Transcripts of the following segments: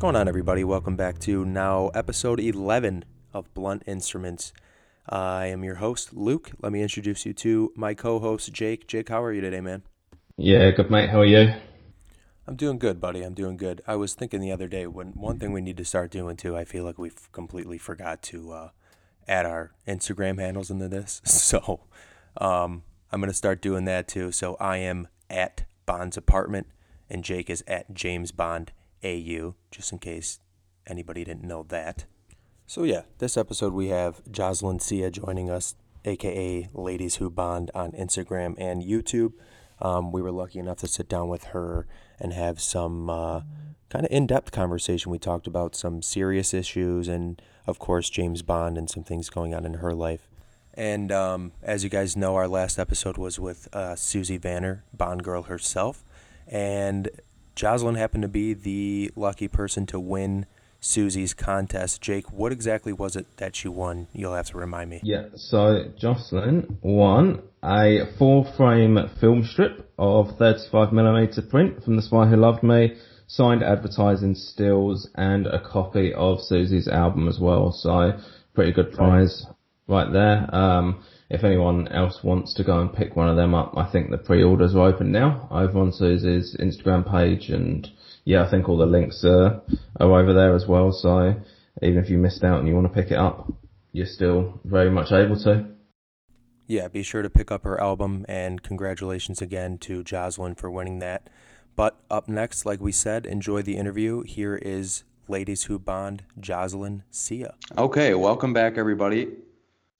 going on, everybody? Welcome back to now episode 11 of Blunt Instruments. I am your host, Luke. Let me introduce you to my co host, Jake. Jake, how are you today, man? Yeah, good, mate. How are you? I'm doing good, buddy. I'm doing good. I was thinking the other day when one thing we need to start doing too, I feel like we've completely forgot to uh, add our Instagram handles into this. So um, I'm going to start doing that too. So I am at Bond's Apartment and Jake is at James Bond AU, just in case anybody didn't know that. So yeah, this episode we have Jocelyn Sia joining us, aka Ladies Who Bond on Instagram and YouTube. Um, we were lucky enough to sit down with her and have some uh, kind of in-depth conversation. We talked about some serious issues and, of course, James Bond and some things going on in her life. And um, as you guys know, our last episode was with uh, Susie Vanner, Bond girl herself, and Jocelyn happened to be the lucky person to win Susie's contest. Jake, what exactly was it that she won? You'll have to remind me. Yeah, so Jocelyn won a four frame film strip of 35mm print from The Spy Who Loved Me, signed advertising stills, and a copy of Susie's album as well. So, pretty good prize right, right there. Um, if anyone else wants to go and pick one of them up, I think the pre-orders are open now over on Susie's Instagram page, and yeah, I think all the links are, are over there as well. So even if you missed out and you want to pick it up, you're still very much able to. Yeah, be sure to pick up her album, and congratulations again to Jocelyn for winning that. But up next, like we said, enjoy the interview. Here is Ladies Who Bond, Jocelyn Sia. Okay, welcome back, everybody.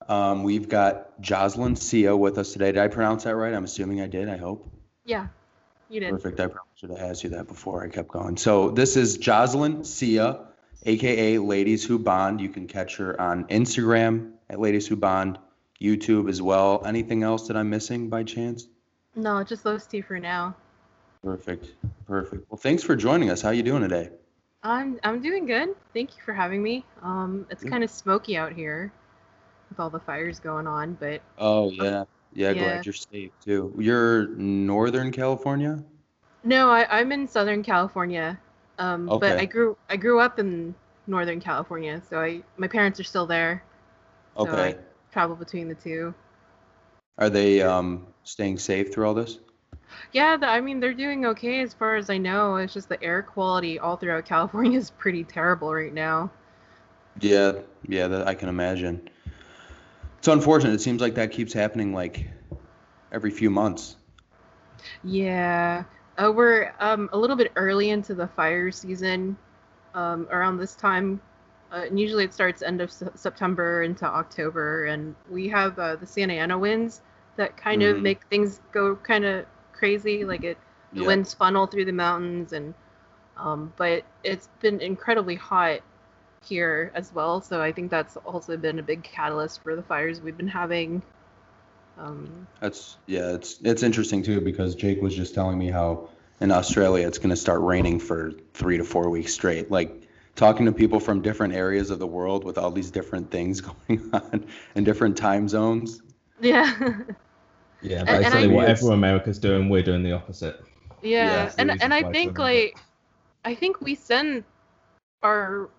Um, we've got Jocelyn Sia with us today. Did I pronounce that right? I'm assuming I did. I hope. Yeah, you did. Perfect. I probably should have asked you that before I kept going. So this is Jocelyn Sia, aka Ladies Who Bond. You can catch her on Instagram at Ladies Who Bond, YouTube as well. Anything else that I'm missing by chance? No, just those two for now. Perfect. Perfect. Well, thanks for joining us. How you doing today? I'm I'm doing good. Thank you for having me. Um, it's kind of smoky out here with all the fires going on, but Oh yeah. Yeah, Yeah. glad you're safe too. You're Northern California? no, I, I'm in Southern California. Um, but I grew I grew up in Northern California, so I my parents are still there. So Okay. I travel between the two. Are they um staying safe through all this? Yeah, the, I mean they're doing okay as far as I know. It's just the air quality all throughout California is pretty terrible right now. Yeah, yeah, that I can imagine. It's unfortunate. It seems like that keeps happening like every few months. Yeah, uh, we're um, a little bit early into the fire season um, around this time. Uh, and usually it starts end of Se- September into October, and we have uh, the Santa Ana winds that kind of Mhm. make things go kind of crazy. Like it, the Yeah. winds funnel through the mountains, and um, but it's been incredibly hot here as well. So I think that's also been a big catalyst for the fires we've been having. Um, That's yeah, it's it's interesting too because Jake was just telling me how in Australia it's going to start raining for 3 to 4 weeks straight. Like talking to people from different areas of the world with all these different things going on in different time zones. yeah. Yeah, And- and basically I- whatever America's doing, we're doing the opposite. Yeah, Yeah, and and I think like I think we send our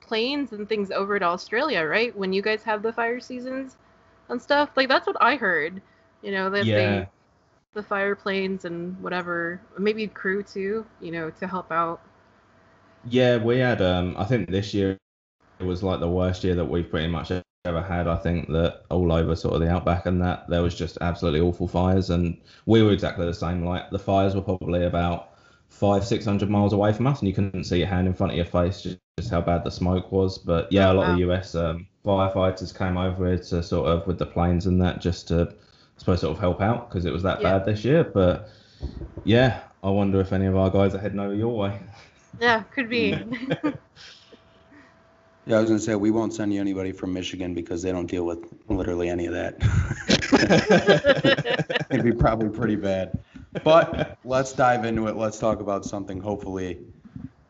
planes and things over to Australia, right? When you guys have the fire seasons and stuff. Like that's what I heard. You know, that Yeah. they the fire planes and whatever, maybe crew too, you know, to help out. Yeah, we had. Um, I think this year it was like the worst year that we've pretty much ever had. I think that all over sort of the outback and that there was just absolutely awful fires, and we were exactly the same. Like the fires were probably about five, six hundred miles away from us, and you couldn't see your hand in front of your face, just, just how bad the smoke was. But yeah, a lot of the US um, firefighters came over here to sort of with the planes and that just to, I suppose, sort of help out because it was that Yeah. bad this year. But yeah, I wonder if any of our guys are heading over your way. Yeah, could be. Yeah, I was going to say we won't send you anybody from Michigan because they don't deal with literally any of that. It'd be probably pretty bad. But let's dive into it. Let's talk about something hopefully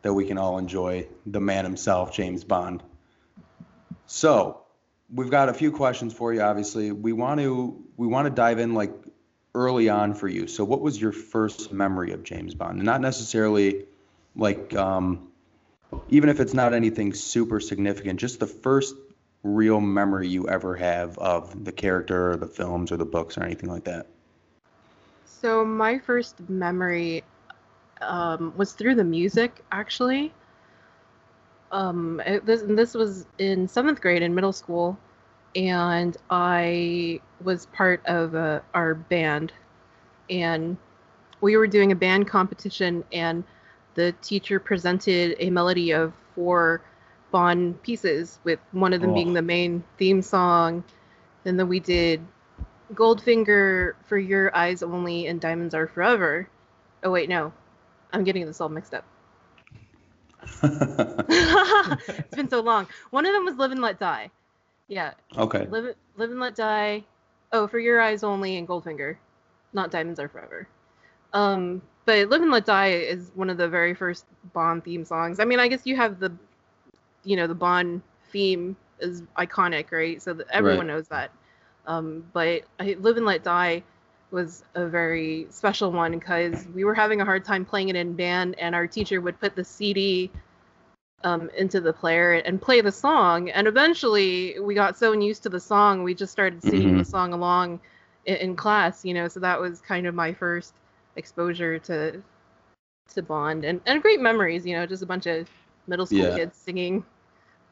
that we can all enjoy. The man himself, James Bond. So, we've got a few questions for you obviously. We want to we want to dive in like early on for you. So, what was your first memory of James Bond? Not necessarily like um even if it's not anything super significant, just the first real memory you ever have of the character or the films or the books or anything like that? So my first memory um, was through the music, actually. Um, it, this this was in seventh grade in middle school, and I was part of uh, our band, and we were doing a band competition, and the teacher presented a melody of four Bond pieces, with one of them being Oh. the main theme song, and then we did Goldfinger for Your Eyes Only and Diamonds Are Forever. Oh wait, no, I'm getting this all mixed up. it's been so long. One of them was Live and Let Die. Yeah, okay. Live, Live and Let Die. Oh, for Your Eyes Only and Goldfinger, not Diamonds Are Forever. Um, but Live and Let Die is one of the very first Bond theme songs. I mean, I guess you have the, you know, the Bond theme is iconic, right? So that everyone Right. knows that. Um, but I, Live and Let Die was a very special one because we were having a hard time playing it in band, and our teacher would put the CD um, into the player and play the song. And eventually, we got so used to the song, we just started singing Mhm. the song along in, in class. You know, so that was kind of my first exposure to to Bond, and and great memories. You know, just a bunch of middle school Yeah. kids singing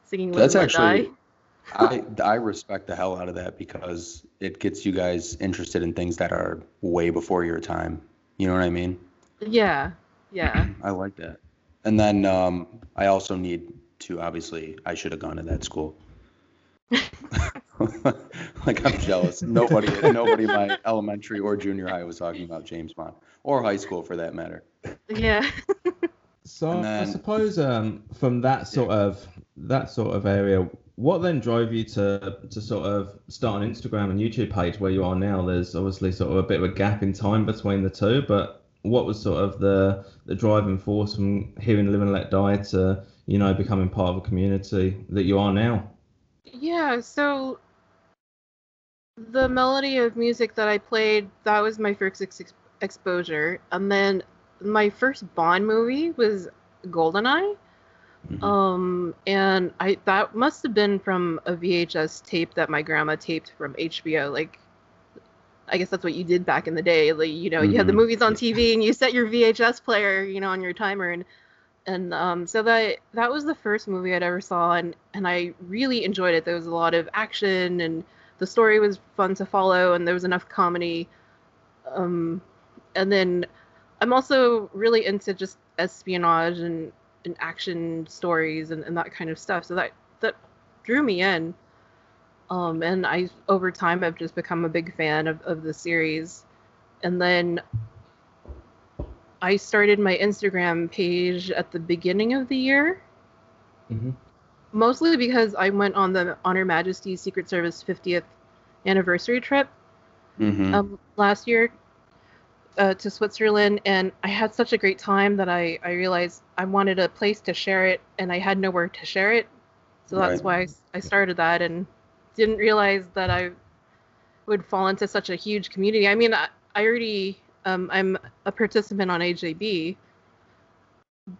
singing That's actually. I I respect the hell out of that because it gets you guys interested in things that are way before your time. You know what I mean? Yeah, yeah. I like that. And then um, I also need to obviously I should have gone to that school. like I'm jealous. Nobody nobody in my elementary or junior high was talking about James Bond or high school for that matter. Yeah. So And I suppose um, from that sort of that sort of area, what then drove you to to sort of start an Instagram and YouTube page where you are now? There's obviously sort of a bit of a gap in time between the two, but what was sort of the the driving force from hearing Live and Let Die to you know becoming part of a community that you are now? Yeah, so the melody of music that I played, that was my first ex- exposure. And then my first Bond movie was GoldenEye. Mhm. Um, and I that must have been from a VHS tape that my grandma taped from HBO. Like, I guess that's what you did back in the day. Like, you know, you had the Mhm. movies on TV and you set your VHS player, you know, on your timer, and and um, so that that was the first movie I'd ever saw, and and I really enjoyed it. There was a lot of action, and the story was fun to follow, and there was enough comedy. Um, and then I'm also really into just espionage and, and action stories and, and that kind of stuff. So that that drew me in. Um, and I over time I've just become a big fan of, of the series. And then I started my Instagram page at the beginning of the year, Mm-hmm. mostly because I went on the On Her Majesty's Secret Service 50th anniversary trip Mhm. um, last year uh, to Switzerland, and I had such a great time that I, I realized I wanted a place to share it, and I had nowhere to share it. So that's Right. why I started that, and didn't realize that I would fall into such a huge community. I mean, I, I already um, I'm a participant on AJB,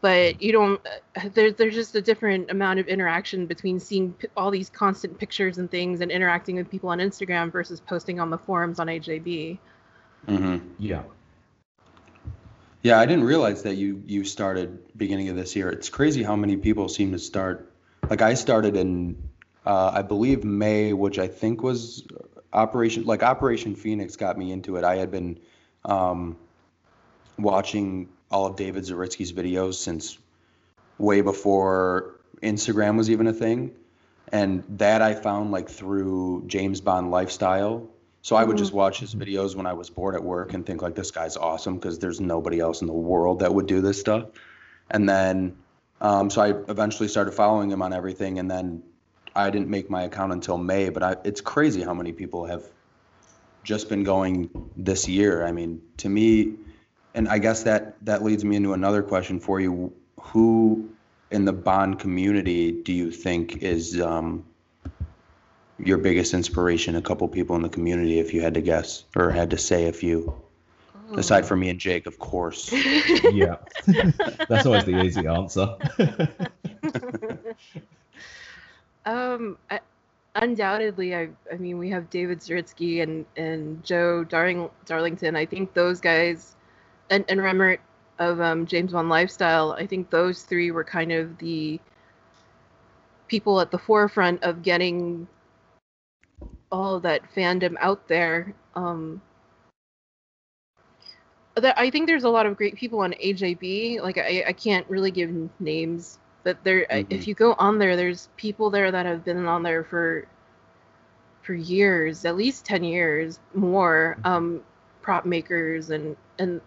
but you don't. Uh, there's there's just a different amount of interaction between seeing p- all these constant pictures and things and interacting with people on Instagram versus posting on the forums on AJB. Mhm. Yeah. Yeah, I didn't realize that you you started beginning of this year. It's crazy how many people seem to start. Like I started in, uh, I believe May, which I think was Operation like Operation Phoenix got me into it. I had been um, watching all of David Zaritsky's videos since way before Instagram was even a thing, and that I found like through James Bond Lifestyle. So I would just watch his videos when I was bored at work and think like this guy's awesome because there's nobody else in the world that would do this stuff. And then, um, so I eventually started following him on everything, and then I didn't make my account until May. But I, it's crazy how many people have just been going this year. I mean, to me, and I guess that that leads me into another question for you: Who in the Bond community do you think is um, your biggest inspiration? A couple people in the community, if you had to guess, or had to say a few, aside from me and Jake, of course. Yeah. That's always the easy answer. um, I, undoubtedly, I I mean we have David Zaritsky and and Joe Darling Darlington. I think those guys, and and Remmert of um, James Bond Lifestyle. I think those three were kind of the people at the forefront of getting all that fandom out there. Um, that I think there's a lot of great people on AJB. Like I, I can't really give names, but there, Mhm. if you go on there, there's people there that have been on there for for years, at least ten years more. Um, prop makers and and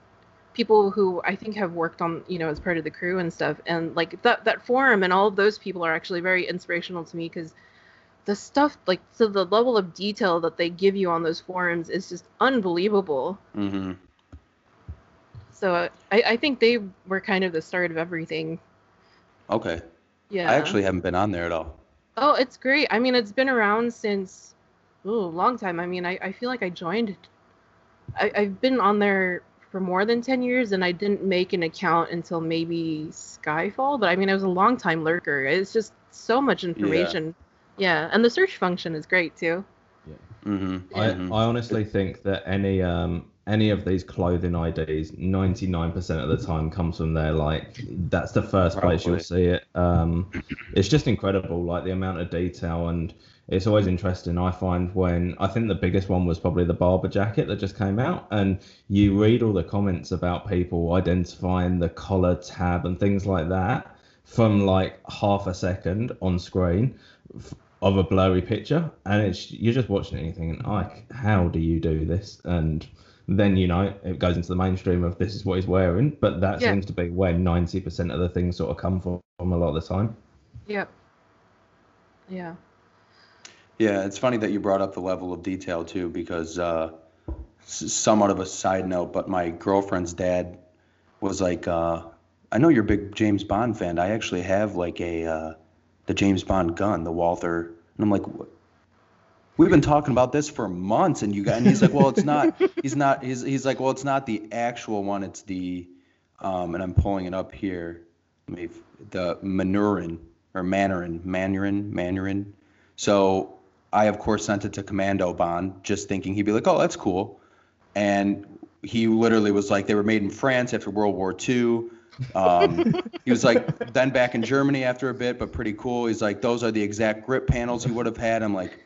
people who I think have worked on you know as part of the crew and stuff. And like that that forum and all of those people are actually very inspirational to me because the stuff like so the level of detail that they give you on those forums is just unbelievable. hmm So I, I think they were kind of the start of everything. Okay. Yeah. I actually haven't been on there at all. Oh, it's great. I mean, it's been around since ooh, a long time. I mean, I, I feel like I joined. I, I've been on there for more than ten years, and I didn't make an account until maybe Skyfall. But I mean, I was a long time lurker. It's just so much information. Yeah, and the search function is great too. hmm I, Mhm. I honestly think that any um any of these clothing IDs, ninety nine percent of the time comes from there. Like that's the first place you'll see it. Um, it's just incredible, like the amount of detail, and it's always interesting. I find when I think the biggest one was probably the Barbour jacket that just came out, and you read all the comments about people identifying the collar tab and things like that from like half a second on screen f- of a blurry picture, and it's you're just watching anything, and you're like, how do you do this? And then you know it goes into the mainstream of this is what he's wearing, but that Yeah. seems to be where ninety percent of the things sort of come from, from a lot of the time. Yep. Yeah. Yeah, it's funny that you brought up the level of detail too, because uh, somewhat of a side note, but my girlfriend's dad was like, uh, "I know you're a big James Bond fan. I actually have like a uh, the James Bond gun, the Walther." And I'm like, "We've been talking about this for months, and you got." And he's like, "Well, it's not. He's not. He's he's like, well, it's not the actual one. It's the." Um, and I'm pulling it up here. Let me, the Manurin or Mandarin, Mandarin, Mandarin. So I, of course, sent it to Commando Bond, just thinking he'd be like, "Oh, that's cool," and he literally was like, "They were made in France after World War II." Um, he was like, then back in Germany after a bit, but pretty cool. He's like, "Those are the exact grip panels he would have had." I'm like,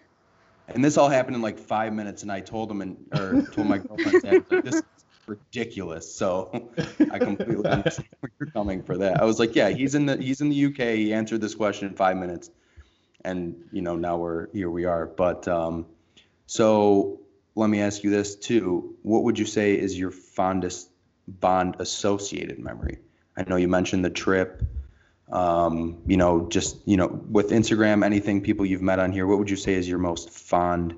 and this all happened in like five minutes, and I told him and or told my girlfriend, that, like, "This is ridiculous." So I completely understand where you're coming for that. I was like, "Yeah, he's in the he's in the UK. He answered this question in five minutes." and you know now we're here we are but um so let me ask you this too what would you say is your fondest bond associated memory i know you mentioned the trip um you know just you know with instagram anything people you've met on here what would you say is your most fond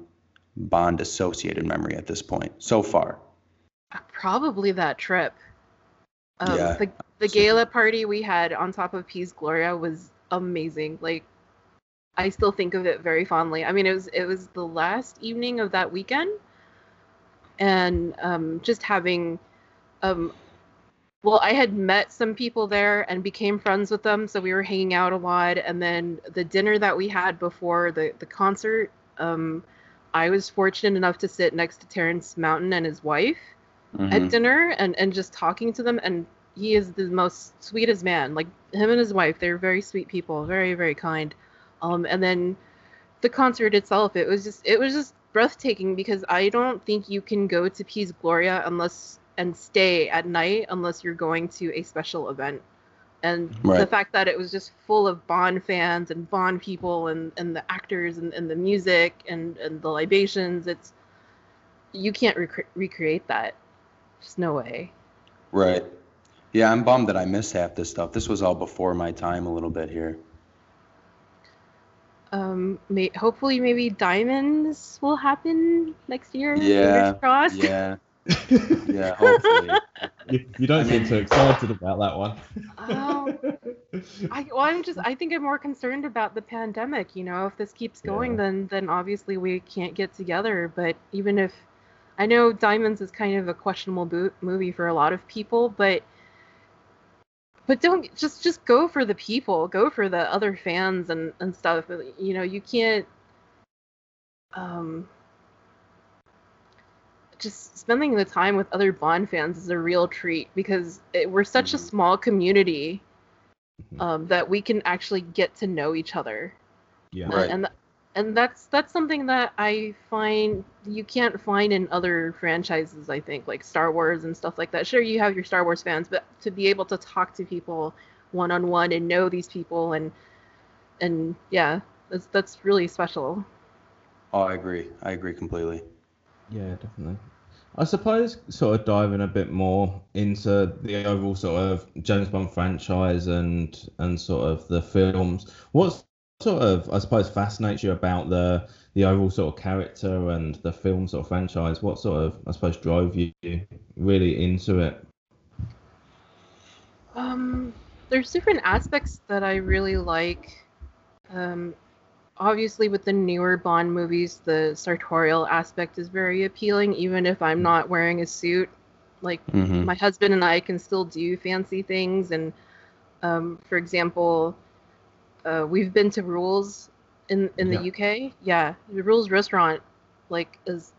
bond associated memory at this point so far Probably that trip. Um, Yeah, the the gala party we had on top of Piz Gloria was amazing. Like, I still think of it very fondly. I mean, it was it was the last evening of that weekend, and um, just having, um, well, I had met some people there and became friends with them, so we were hanging out a lot. And then the dinner that we had before the the concert, um, I was fortunate enough to sit next to Terence Mountain and his wife Mhm. at dinner and and just talking to them and he is the most sweetest man like him and his wife they're very sweet people very very kind um and then the concert itself it was just it was just breathtaking because i don't think you can go to piz gloria unless and stay at night unless you're going to a special event. And the fact that it was just full of bond fans and bond people and and the actors and, and the music and and the libations it's you can't rec- recreate that. Just no way. right. Yeah i'm bummed that i missed half this stuff. This was all before my time a little bit here. Um, may- hopefully, maybe diamonds will happen next year. Yeah, Fingers crossed. yeah yeah hopefully you, you don't seem too excited about that one. Oh, I, well, I'm just. I think I'm more concerned about the pandemic. You know, if this keeps going, Yeah. then then obviously we can't get together. But even if, I know Diamonds is kind of a questionable bo- movie for a lot of people, but but don't just just go for the people, go for the other fans and and stuff. You know, you can't um just spending the time with other Bond fans is a real treat because it, we're such mm-hmm. a small community mm-hmm. um, that we can actually get to know each other. Yeah. Right. And and that's that's something that I find you can't find in other franchises. I think like Star Wars and stuff like that. Sure, you have your Star Wars fans, but to be able to talk to people one on one and know these people and and yeah, that's that's really special. Oh, I agree. I agree completely. Yeah, definitely. I suppose sort of diving a bit more into the overall sort of James Bond franchise and and sort of the films. What sort of I suppose fascinates you about the the overall sort of character and the film sort of franchise? What sort of I suppose drove you really into it? Um, there's different aspects that I really like. Um, obviously with the newer Bond movies, the sartorial aspect is very appealing, even if I'm not wearing a suit. Like mm-hmm. my husband and I can still do fancy things, and um, for example, uh, we've been to Rules in in the yeah. UK. Yeah, the Rules restaurant, like is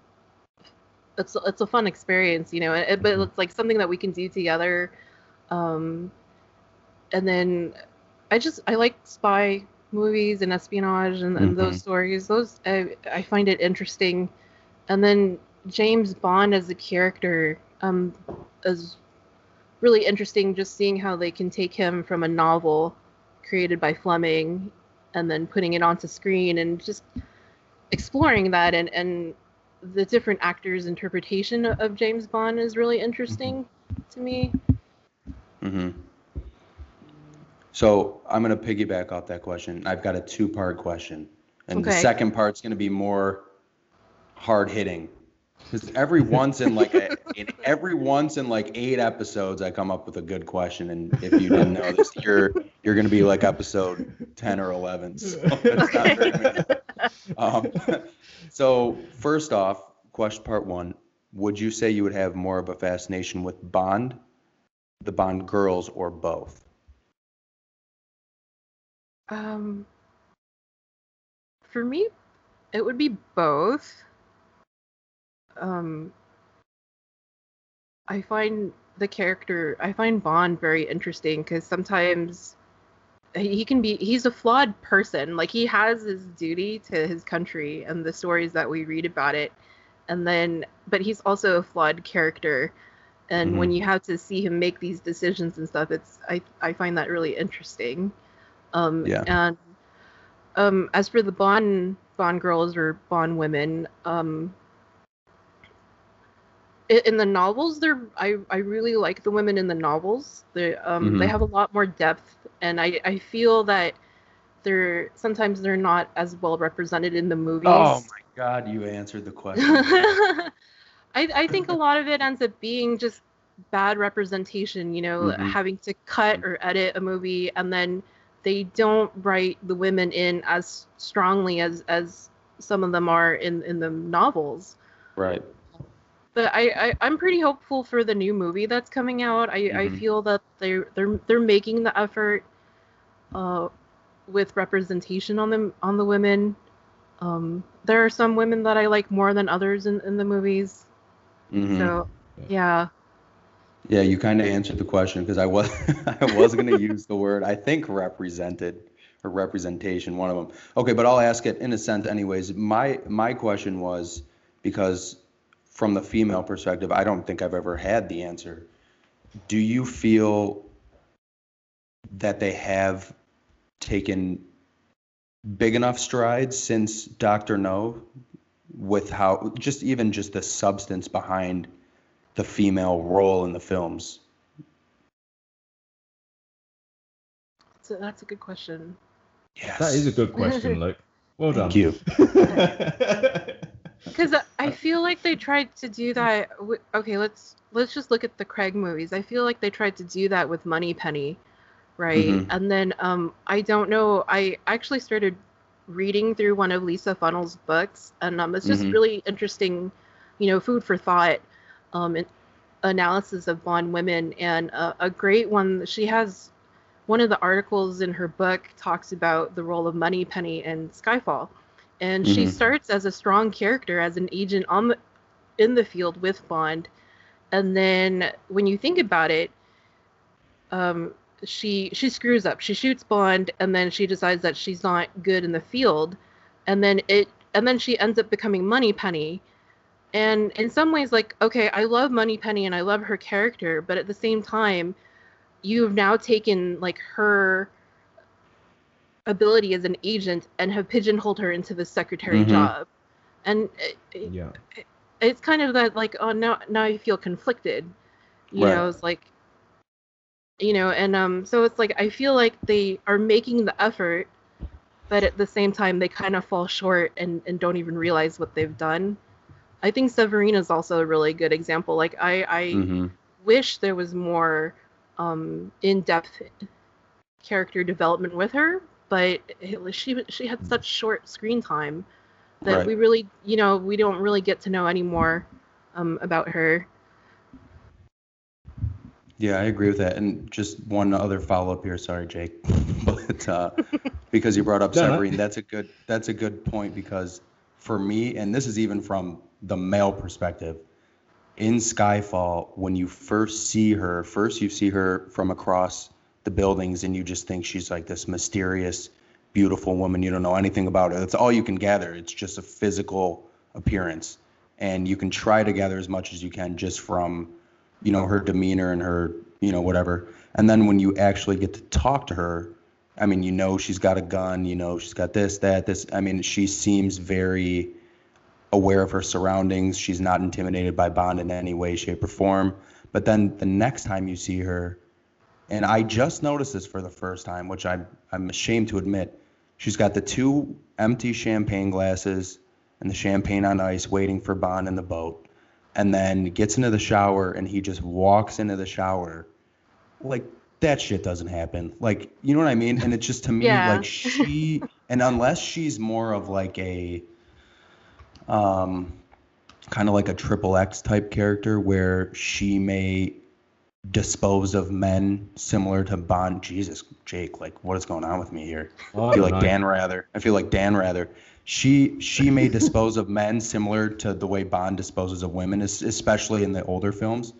it's it's a fun experience, you know. It, but mm-hmm. it's like something that we can do together. Um, and then I just I like spy movies and espionage and, and mm-hmm. those stories. Those I, I find it interesting. And then James Bond as a character um, is really interesting. Just seeing how they can take him from a novel created by Fleming and then putting it onto screen and just exploring that and and the different actors' interpretation of James Bond is really interesting mm-hmm. to me. Mm-hmm. So I'm going to piggyback off that question. I've got a two part question. And okay. the second part's going to be more hard hitting. Because every once in like a, in every once in like eight episodes, I come up with a good question, and if you didn't know this, you're you're gonna be like episode ten or eleven. So okay. Um, so first off, question part one: Would you say you would have more of a fascination with Bond, the Bond girls, or both? Um, for me, it would be both. Um, I find the character, I find Bond very interesting because sometimes he can be, he's a flawed person. Like he has his duty to his country and the stories that we read about it. And then, but he's also a flawed character. And mm-hmm. when you have to see him make these decisions and stuff, it's, I, I find that really interesting. Um, yeah. And um, as for the Bond Bond girls or Bond women, um, in the novels, they're I, I really like the women in the novels. They um mm-hmm. they have a lot more depth, and I I feel that they're sometimes they're not as well represented in the movies. Oh my God, you answered the question. I I think a lot of it ends up being just bad representation. You know, mm-hmm. having to cut or edit a movie and then they don't write the women in as strongly as as some of them are in in the novels. Right. But I, I am pretty hopeful for the new movie that's coming out. I mm-hmm. I feel that they they're they're making the effort uh with representation on them on the women. Um there are some women that I like more than others in in the movies. Mm-hmm. So, yeah. Yeah, you kind of answered the question because I was I was going to use the word I think represented or representation, one of them. Okay, but I'll ask it in a sense anyways. My my question was because from the female perspective, I don't think I've ever had the answer. Do you feel that they have taken big enough strides since Dr. No with how just even just the substance behind the female role in the films? So that's a good question. Yes. That is a good question, Luke. Well done. Thank you. Because I feel like they tried to do that. okay, let's let's just look at the Craig movies. I feel like they tried to do that with Moneypenny, right? Mm-hmm. And then um, I don't know. I actually started reading through one of Lisa Funnell's books, and um, it's just mm-hmm. really interesting, you know, food for thought um, analysis of Bond women, and uh, a great one. She has one of the articles in her book talks about the role of Moneypenny in Skyfall, and she Mhm. starts as a strong character as an agent on the in the field with Bond, and then when you think about it, um, she she screws up. She shoots Bond, and then she decides that she's not good in the field, and then it and then she ends up becoming Moneypenny. And in some ways, like okay, I love moneypenny and I love her character, but at the same time, you've now taken like her ability as an agent and have pigeonholed her into the secretary Mhm. job. And it, it- Yeah. it's kind of that like oh now now I feel conflicted. You Right. know, it's like you know, and um so it's like I feel like they are making the effort but at the same time they kind of fall short and, and don't even realize what they've done. I think Severina is also a really good example. Like I, I hmm wish there was more um, in-depth character development with her, but it, she she had such short screen time that Right. we really, you know, we don't really get to know any more um, about her. Yeah, I agree with that. And just one other follow up here. Sorry, Jake, but uh, because you brought up No, no. Severine, that's a good that's a good point because for me, and this is even from the male perspective, in Skyfall, when you first see her, first you see her from across the buildings, and you just think she's like this mysterious, beautiful woman. You don't know anything about her. That's all you can gather. It's just a physical appearance, and you can try to gather as much as you can just from you know her demeanor and her you know whatever and then when you actually get to talk to her i mean you know she's got a gun you know she's got this that this i mean she seems very aware of her surroundings. She's not intimidated by bond in any way shape or form. But then the next time you see her and i just noticed this for the first time which i'm, I'm ashamed to admit she's got the two empty champagne glasses and the champagne on ice waiting for bond in the boat and then gets into the shower and he just walks into the shower. Like that shit doesn't happen. Like you know what i mean? And it's just to me Yeah. like she and unless she's more of like a um kind of like a triple x type character where she may dispose of men similar to bond jesus jake like what is going on with me here Oh, I feel like. Dan Rather. I feel like Dan Rather. She she may dispose of men similar to the way Bond disposes of women, especially in the older films.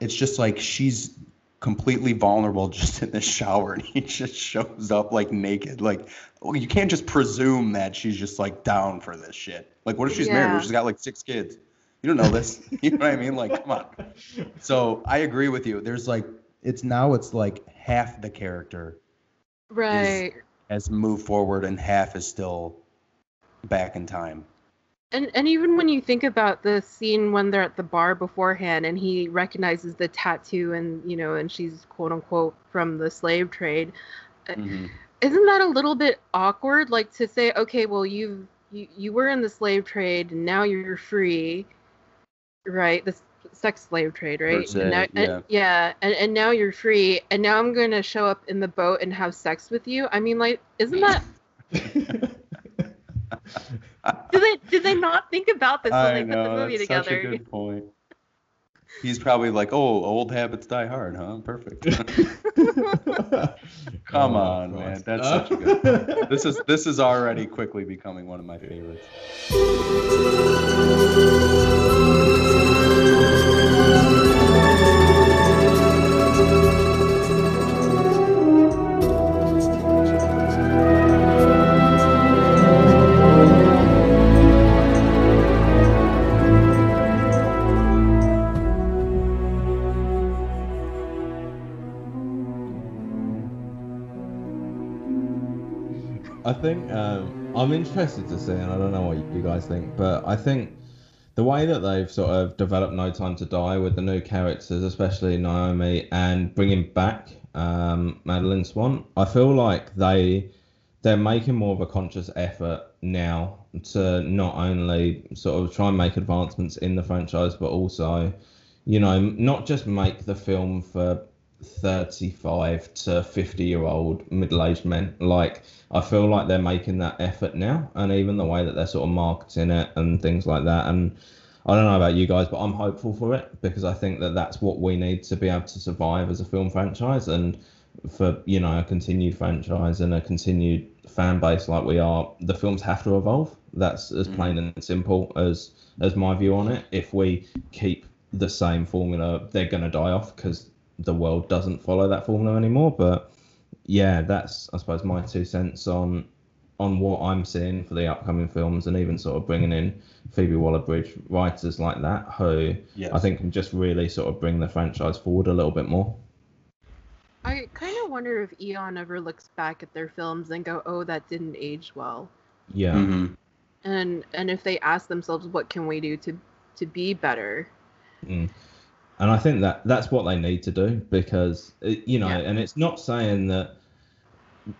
It's just like she's completely vulnerable just in the shower, and he just shows up like naked. Like well, you can't just presume that she's just like down for this shit. Like what if she's married? What if she's got like six kids? You don't know this. you know what I mean? Like come on. So I agree with you. There's like it's now it's like half the character Right. has moved forward and half is still back in time. And and even when you think about the scene when they're at the bar beforehand and he recognizes the tattoo and you know and she's quote unquote from the slave trade, uh, mm-hmm. isn't that a little bit awkward? Like to say, okay, well you you you were in the slave trade and now you're free, right? The sex slave trade, right? Se, and now, and- yeah. yeah, and and now you're free, and now I'm going to show up in the boat and have sex with you. I mean, like, isn't mm. that? Do they did they not think about this when they put the movie together? Such a good point. He's probably like, "Oh, old habits die hard, huh? Perfect." Come Oh, on, Christ. man. That's such a good. this is this is already quickly becoming one of my favorites. Um, I'm interested to see, and I don't know what you guys think, but I think the way that they've sort of developed No Time to Die with the new characters, especially Naomi, and bringing back um, Madeleine Swann, I feel like they they're making more of a conscious effort now to not only sort of try and make advancements in the franchise, but also, you know, not just make the film for 35 to 50 year old middle aged men. Like, I feel like they're making that effort now, and even the way that they're sort of marketing it and things like that. And I don't know about you guys, but I'm hopeful for it because I think that that's what we need to be able to survive as a film franchise. And for you know a continued franchise and a continued fan base like we are, the films have to evolve. That's as mm. plain and simple as as my view on it. If we keep the same formula, they're going to die off because the world doesn't follow that formula anymore. But yeah, that's I suppose my two cents on on what I'm seeing for the upcoming films, and even sort of bringing in Phoebe Waller-Bridge writers like that, who Yes. I think can just really sort of bring the franchise forward a little bit more. I kind of wonder if Eon ever looks back at their films and go, "Oh, that didn't age well," Yeah, Mhm. and and if they ask themselves, "What can we do to to be better?" Mm. And I think that that's what they need to do because uh, you know, Yeah. and it's not saying that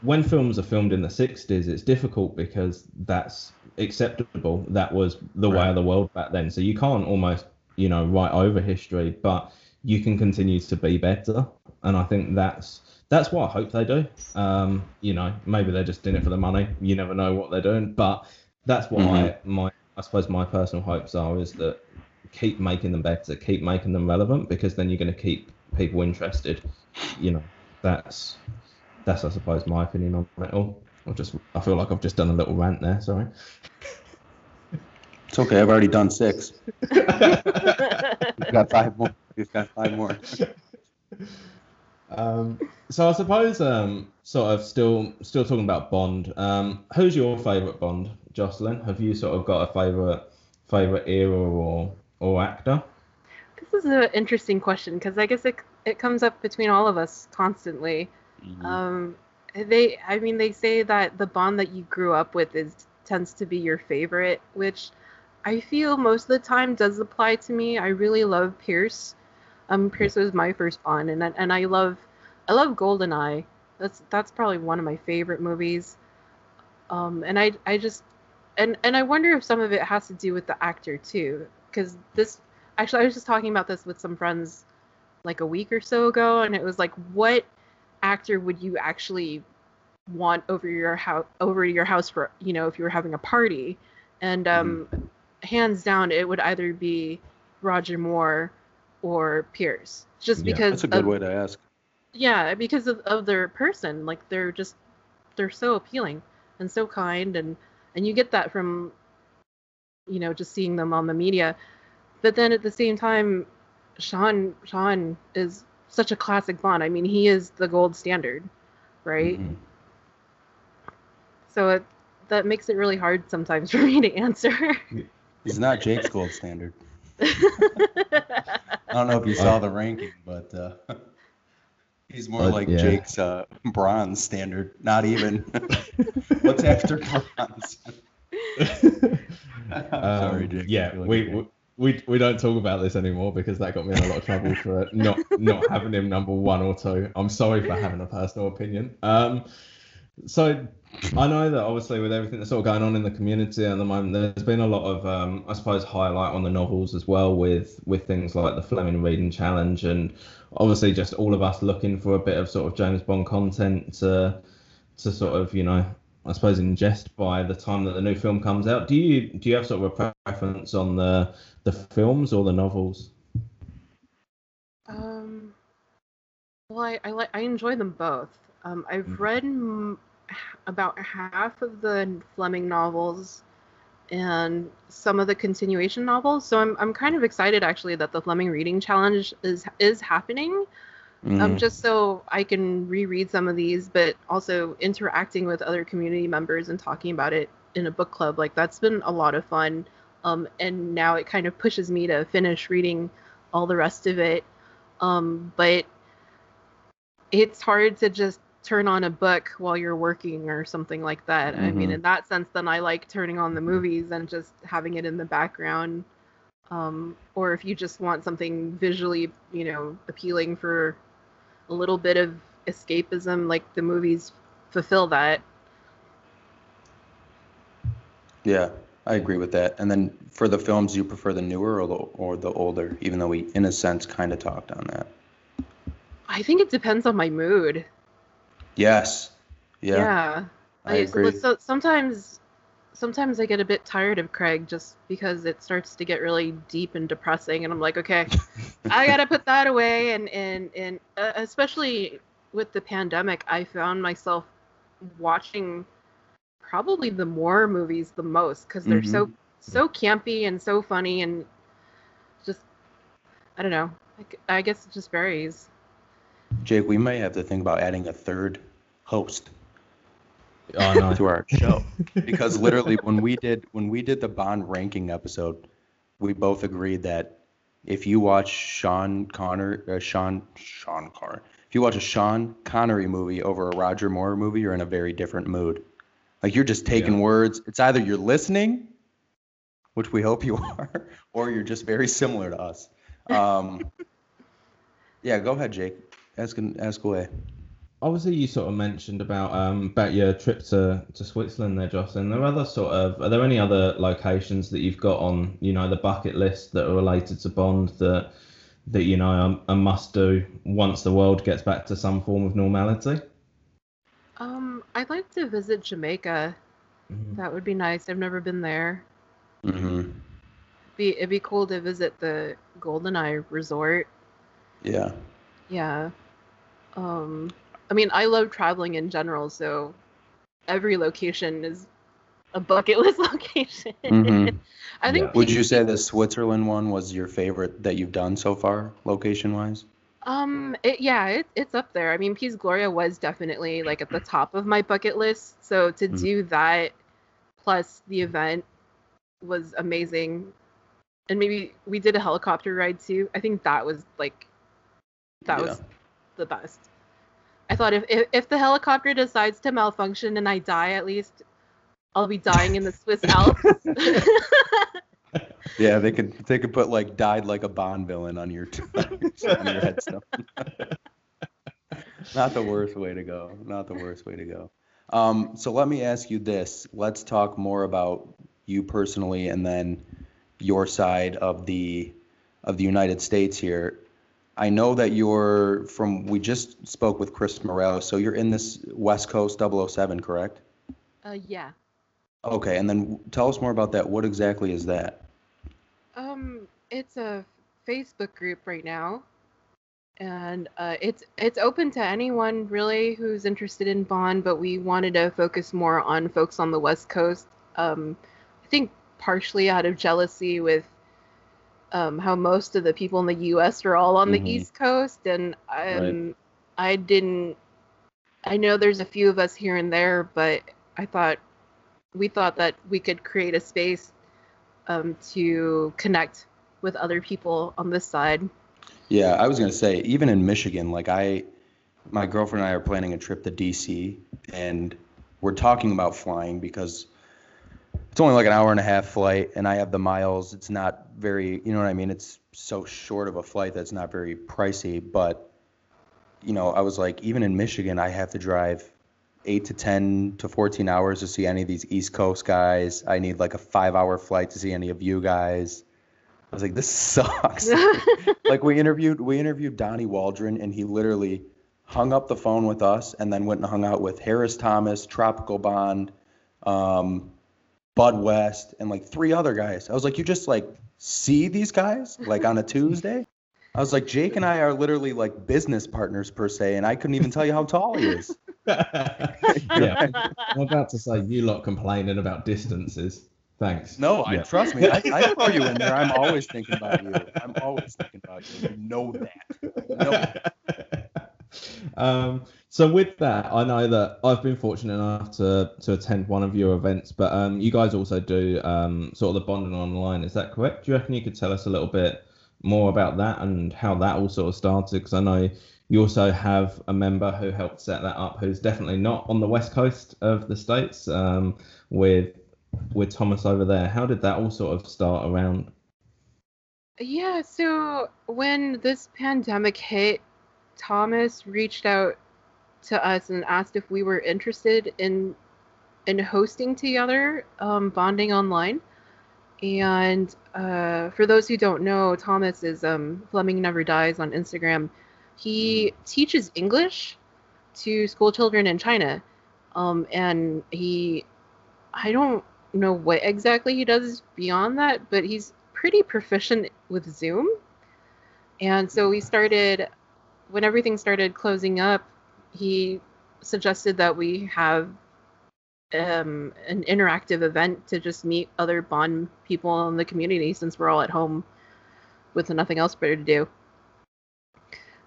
when films are filmed in the 60s, it's difficult because that's acceptable. That was the way of the world back then. So you can't almost, you know, write over history, but you can continue to be better. And I think that's that's what I hope they do. Um, you know, maybe they're just in it for the money. You never know what they're doing, but that's what I my I suppose my personal hopes are is that keep making them better, keep making them relevant, because then you're going to keep people interested. You know, that's that's I suppose my opinion on it all. I just I feel like I've just done a little rant there. Sorry. It's okay. I've already done six. We've got five more. We've got five more. Um, so I suppose um, sort of still still talking about Bond. Um, who's your favourite Bond, Jocelyn? Have you sort of got a favourite favourite era or or actor? This is an interesting question because I guess it it comes up between all of us constantly. Um, they, I mean, they say that the bond that you grew up with is tends to be your favorite, which I feel most of the time does apply to me. I really love Pierce. Um, Pierce was my first Bond, and I- and I love, I love Goldeneye. That's that's probably one of my favorite movies. Um, and I I just, and and I wonder if some of it has to do with the actor too, because this actually I was just talking about this with some friends like a week or so ago, and it was like, what actor would you actually want over your house over your house for you know if you were having a party and um hands down it would either be roger moore or pierce just Yeah, because That's a good of, way to ask. yeah because of, of their person like they're just they're so appealing and so kind and and you get that from you know just seeing them on the media but then at the same time sean sean is such a classic bond i mean he is the gold standard right Mhm. so it that makes it really hard sometimes for me to answer He's not Jake's gold standard. I don't know if you saw the ranking, but uh, he's more But, like yeah. Jake's uh, bronze standard. Not even. What's after bronze? Sorry, Um. Yeah, we, we we we don't talk about this anymore because that got me in a lot of trouble for not not having him number one or two. I'm sorry for having a personal opinion. Um, so I know that obviously with everything that's sort of going on in the community at the moment, there's been a lot of um, I suppose highlight on the novels as well with with things like the Fleming Reading Challenge and obviously just all of us looking for a bit of sort of James Bond content to to sort of you know I suppose ingest by the time that the new film comes out. Do you do you have sort of a preference on the the films or the novels? Um, well, I I, like I enjoy them both. Um, I've Mhm. read m- about half of the Fleming novels and some of the continuation novels, so I'm I'm kind of excited actually that the Fleming Reading Challenge is is happening. Um, Mhm. just so I can reread some of these, but also interacting with other community members and talking about it in a book club. Like that's been a lot of fun. Um, and now it kind of pushes me to finish reading all the rest of it. Um, but it's hard to just turn on a book while you're working or something like that. I mean, Mhm. in that sense, then I like turning on the movies and just having it in the background. Um, or if you just want something visually, you know, appealing for a little bit of escapism, like the movies fulfill that. Yeah, I agree with that. And then for the films, you prefer the newer or the, or the older, even though we, in a sense, kind of talked on that. I think it depends on my mood. Yes. Yeah, yeah. I so- agree. So, sometimes, sometimes I get a bit tired of Craig just because it starts to get really deep and depressing, and I'm like, okay, I gotta put that away, and and and uh, especially with the pandemic, I found myself watching probably the more movies the most because they're so so campy and so funny and just I don't know. Like, I guess it just varies. Jake, we may have to think about adding a third host Oh, no. to our show because literally when we did when we did the Bond ranking episode, we both agreed that if you watch Sean Connor, uh, Sean Sean Connor, if you watch a Sean Connery movie over a Roger Moore movie, you're in a very different mood. Like you're just taking Yeah. words. It's either you're listening, which we hope you are, or you're just very similar to us. Um, yeah, go ahead, Jake. Ask ask away. Obviously, you sort of mentioned about um about your trip to, to Switzerland there, Jocelyn. There are other sort of are there any other locations that you've got on you know the bucket list that are related to Bond that that you know are a must do once the world gets back to some form of normality? Um, I'd like to visit Jamaica. Mhm. That would be nice. I've never been there. Mm-hmm. Be it'd be cool to visit the Goldeneye Resort. Yeah. Yeah. Um, I mean, I love traveling in general, so every location is a bucket list location. Mhm. I think. Yeah. Would you say the Switzerland one was your favorite that you've done so far, location wise? Um, it, yeah, it, it's up there. I mean, Piz Gloria was definitely like at the top of my bucket list. So to Mhm. do that plus the event was amazing. And maybe we did a helicopter ride too. I think that was like that was the best. I thought if, if if the helicopter decides to malfunction and I die, at least I'll be dying in the Swiss Alps. Yeah, they could they could put like died like a Bond villain on your on your headstone. Not the worst way to go. Not the worst way to go. Um, so let me ask you this. Let's talk more about you personally and then your side of the of the United States here. I know that you're from we just spoke with Chris Morales, so you're in this West Coast 007, correct? uh, yeah. Okay, and then tell us more about that. What exactly is that? Um, it's a Facebook group right now, and uh, it's it's open to anyone really who's interested in Bond. But we wanted to focus more on folks on the West Coast. Um, I think partially out of jealousy with um, how most of the people in the U.S. are all on Mhm. the East Coast, and um, I didn't. I know there's a few of us here and there, but I thought we thought that we could create a space um, to connect with other people on this side. Yeah, I was gonna say, even in Michigan, like I, my girlfriend and I are planning a trip to DC, and we're talking about flying because it's only like an hour and a half flight, and I have the miles. It's not very, you know what I mean? It's so short of a flight that's not very pricey, but you know, I was like, even in Michigan, I have to drive eight to 10 to 14 hours to see any of these East Coast guys. I need like a five hour flight to see any of you guys. I was like, this sucks. like we interviewed we interviewed Donnie Waldron and he literally hung up the phone with us and then went and hung out with Harris Thomas, Tropical Bond, um, Bud West, and like three other guys. I was like, you just like see these guys like on a Tuesday? I was like, Jake and I are literally like business partners per se, and I couldn't even tell you how tall he is. yeah, I'm about to say you lot complaining about distances. Thanks. No, I trust me. I, I throw you in there. I'm always thinking about you. I'm always thinking about you. You know that. You know that. um, so with that, I know that I've been fortunate enough to to attend one of your events, but um, you guys also do um, sort of the bonding online. Is that correct? Do you reckon you could tell us a little bit more about that and how that all sort of started? Because I know you also have a member who helped set that up, who's definitely not on the west coast of the states. Um, with with Thomas over there, how did that all sort of start around? Yeah, so when this pandemic hit, Thomas reached out to us and asked if we were interested in in hosting together, um, bonding online. And uh, for those who don't know, Thomas is um, Fleming Never Dies on Instagram. He teaches English to school children in China, um, and he, I don't know what exactly he does beyond that, but he's pretty proficient with Zoom. And so we started when everything started closing up, he suggested that we have um, an interactive event to just meet other Bond people in the community since we're all at home with nothing else better to do.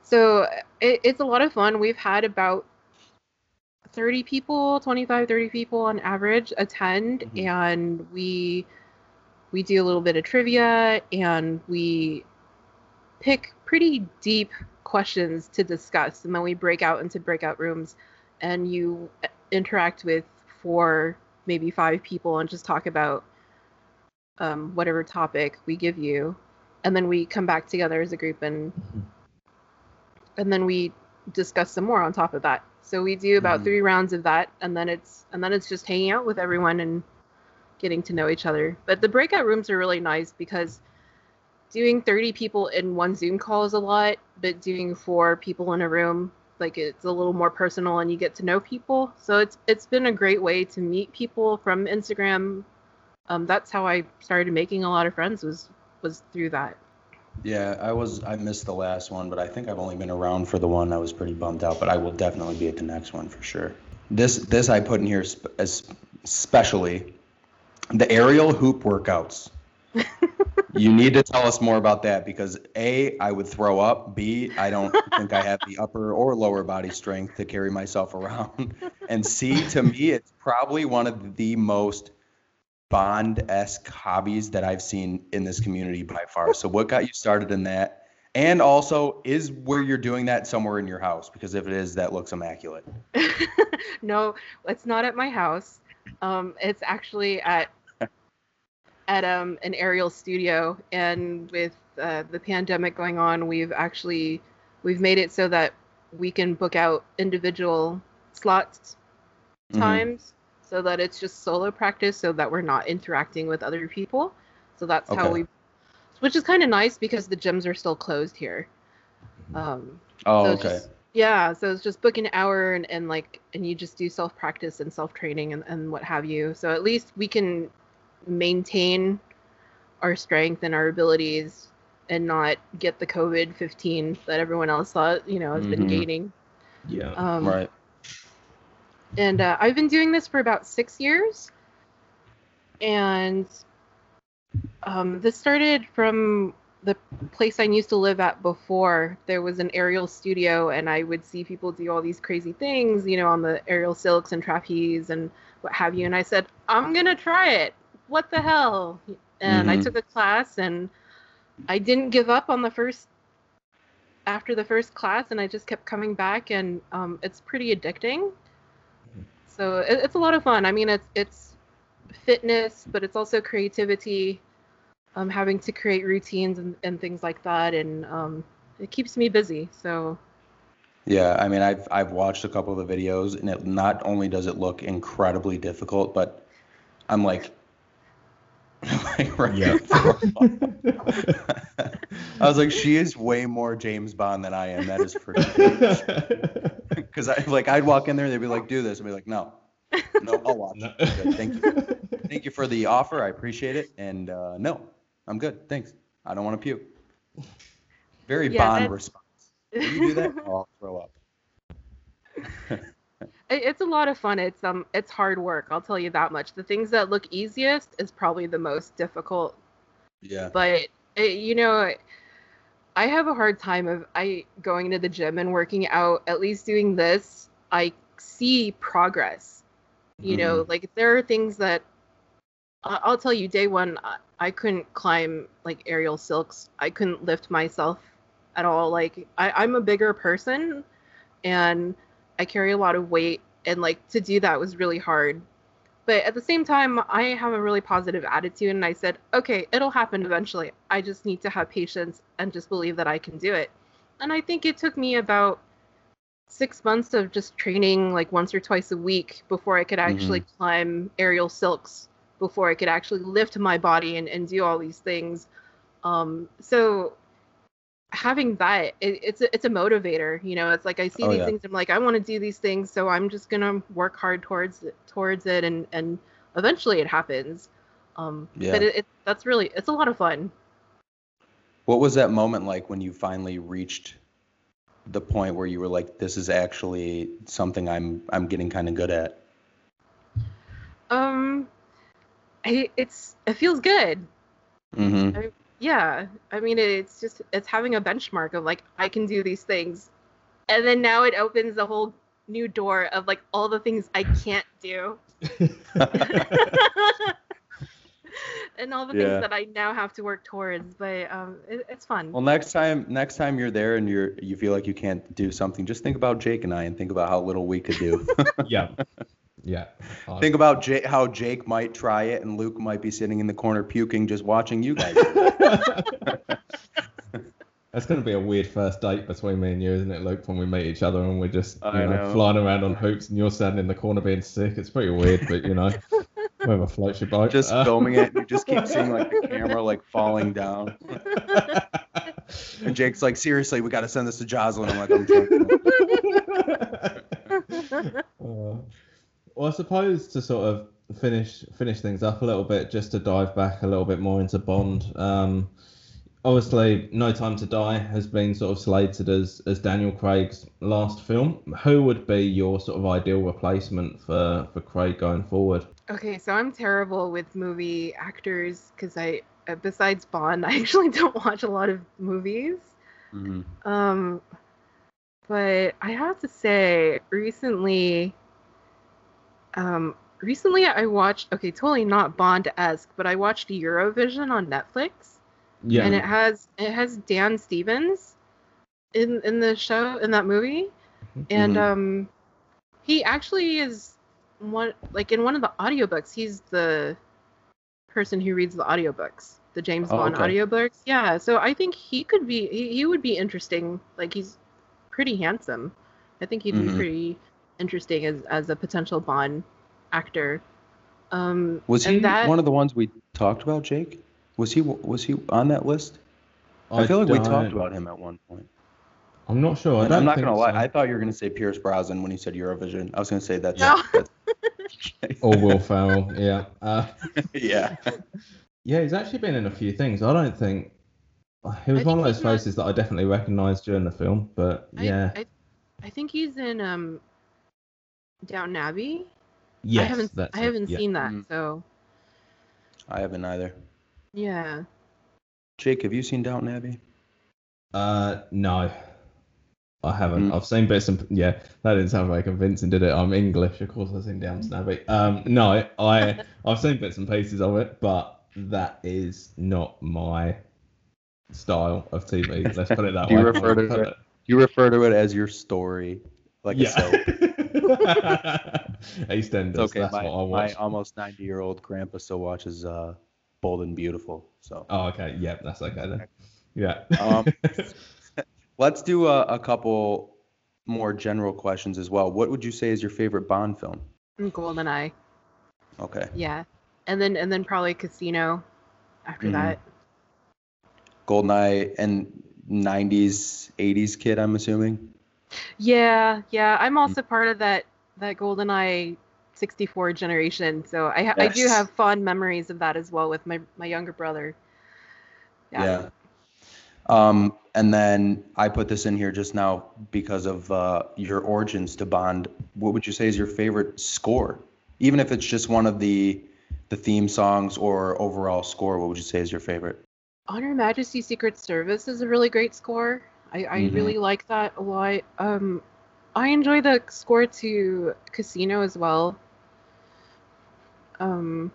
So it, it's a lot of fun. We've had about 30 people, 25, 30 people on average attend, mm-hmm. and we we do a little bit of trivia and we pick pretty deep questions to discuss, and then we break out into breakout rooms, and you interact with four, maybe five people, and just talk about um, whatever topic we give you, and then we come back together as a group and mm-hmm. and then we discuss some more on top of that. So we do about mm-hmm. three rounds of that, and then it's and then it's just hanging out with everyone and getting to know each other. But the breakout rooms are really nice because doing 30 people in one Zoom call is a lot, but doing four people in a room, like it's a little more personal and you get to know people. So it's it's been a great way to meet people from Instagram. Um, that's how I started making a lot of friends was was through that. Yeah, I was I missed the last one, but I think I've only been around for the one. I was pretty bummed out, but I will definitely be at the next one for sure. This this I put in here sp- as especially the aerial hoop workouts. you need to tell us more about that because A, I would throw up. B, I don't think I have the upper or lower body strength to carry myself around. And C, to me, it's probably one of the most Bond esque hobbies that I've seen in this community by far. So, what got you started in that? And also, is where you're doing that somewhere in your house? Because if it is, that looks immaculate. no, it's not at my house. Um, it's actually at at um, an aerial studio, and with uh, the pandemic going on, we've actually we've made it so that we can book out individual slots mm-hmm. times so that it's just solo practice so that we're not interacting with other people. So that's okay. how we, which is kind of nice because the gyms are still closed here. Um, oh, so okay. Just, yeah, so it's just book an hour and, and like, and you just do self practice and self training and, and what have you. So at least we can maintain our strength and our abilities and not get the COVID 15 that everyone else thought, you know, has mm-hmm. been gaining. Yeah. Um, right and uh, I've been doing this for about six years. And um, this started from the place I used to live at before. There was an aerial studio, and I would see people do all these crazy things, you know, on the aerial silks and trapeze and what have you. And I said, I'm gonna try it. What the hell? And mm-hmm. I took a class, and I didn't give up on the first after the first class, and I just kept coming back, and um, it's pretty addicting. So it, it's a lot of fun. I mean, it's it's fitness, but it's also creativity. Um, having to create routines and, and things like that, and um, it keeps me busy. So. Yeah, I mean, I've I've watched a couple of the videos, and it not only does it look incredibly difficult, but I'm like, yeah. I was like, she is way more James Bond than I am. That is for sure. Because I like I'd walk in there, they'd be like, "Do this," and be like, "No, no, I'll watch." No. Thank you, thank you for the offer. I appreciate it, and uh, no, I'm good. Thanks. I don't want to puke. Very yeah, Bond that's... response. Will you do that? I'll throw up. it's a lot of fun. It's um, it's hard work. I'll tell you that much. The things that look easiest is probably the most difficult. Yeah. But it, you know I have a hard time of I going to the gym and working out. At least doing this, I see progress. You mm-hmm. know, like there are things that I'll tell you. Day one, I couldn't climb like aerial silks. I couldn't lift myself at all. Like I, I'm a bigger person, and I carry a lot of weight, and like to do that was really hard. But at the same time, I have a really positive attitude, and I said, okay, it'll happen eventually. I just need to have patience and just believe that I can do it. And I think it took me about six months of just training like once or twice a week before I could actually mm-hmm. climb aerial silks, before I could actually lift my body and, and do all these things. Um, so having that it, it's a, it's a motivator you know it's like i see oh, these yeah. things i'm like i want to do these things so i'm just gonna work hard towards it, towards it and and eventually it happens um yeah. but it, it, that's really it's a lot of fun what was that moment like when you finally reached the point where you were like, this is actually something I'm I'm getting kind of good at? Um, I, it's it feels good. Mm-hmm. Yeah, I mean it's just it's having a benchmark of like I can do these things, and then now it opens a whole new door of like all the things I can't do. and all the Yeah. things that I now have to work towards, but um, it, it's fun. Well, next time, next time you're there and you're you feel like you can't do something, just think about Jake and I, and think about how little we could do. yeah. Yeah. I- think about Jake, how Jake might try it, and Luke might be sitting in the corner puking, just watching you guys. That's going to be a weird first date between me and you, isn't it, Luke? When we meet each other and we're just you know, know. flying around on hoops and you're standing in the corner being sick. It's pretty weird, but you know, whatever floats your boat. just Uh, filming it, and you just keep seeing like the camera like falling down. And Jake's like, seriously, we got to send this to Jocelyn. I'm like, I'm joking. Uh, well, I suppose to sort of finish finish things up a little bit, just to dive back a little bit more into Bond. Um, obviously, No Time to Die has been sort of slated as as Daniel Craig's last film. Who would be your sort of ideal replacement for for Craig going forward? Okay, so I'm terrible with movie actors because I, uh, besides Bond, I actually don't watch a lot of movies. Mhm. Um, but I have to say, recently, um, recently I watched. Okay, totally not Bond-esque, but I watched Eurovision on Netflix, Yeah, and it has it has Dan Stevens in in the show in that movie, and Mhm. um, he actually is one like in one of the audiobooks. He's the person who reads the audiobooks, the James Oh, Bond okay. audiobooks. Yeah, so I think he could be he, he would be interesting. Like he's pretty handsome. I think he'd Mhm. be pretty interesting as as a potential Bond actor. Um, Was he that, one of the ones we talked about, Jake? Was he was he on that list? I, feel like we talked about him at one point. I'm not sure. I don't I'm not gonna lie, so. I thought you were gonna say Pierce Brosnan when you said Eurovision. I was gonna say that's, No. that's Or Will Ferrell. Yeah. Uh, yeah. Yeah, he's actually been in a few things. I don't think he was I one of those he's not- faces that I definitely recognised during the film. But I, yeah, I, I think he's in um, Downton Abbey. Yes, I haven't that's I haven't yeah. seen that, Mm. so I haven't either. yeah. Jake, have you seen Downton Abbey? Uh, no, I haven't. Mm. I've seen bits and yeah, that didn't sound very convincing, did it? I'm English, of course. I've seen Downton Abbey. Um, no, I I've seen bits and pieces of it, but that is not my style of TV. Let's put it that Do you way. refer to Put it- You refer to it as your story, like a soap. EastEnders. It's okay. That's My, what I my almost 90 year old grandpa still watches uh, Bold and Beautiful. So Oh, okay. Yeah, that's okay then. Yeah. Um, let's do a, a couple more general questions as well. What would you say is your favorite Bond film? And Goldeneye. Okay. Yeah. And then and then probably Casino after Mhm. that. Goldeneye and 90s, 80s kid, I'm assuming. Yeah, yeah. Mm. I'm also part of that that Goldeneye 64 generation, so I ha- I do have fond memories of that as well with my my younger brother. Yeah. Um, and then I put this in here just now because of uh, your origins to Bond. What would you say is your favorite score? Even if it's just one of the the theme songs or overall score, what would you say is your favorite? On Her Majesty's Secret Service is a really great score. I, I Mhm. really like that a lot. Um, I enjoy the score to Casino as well. Um,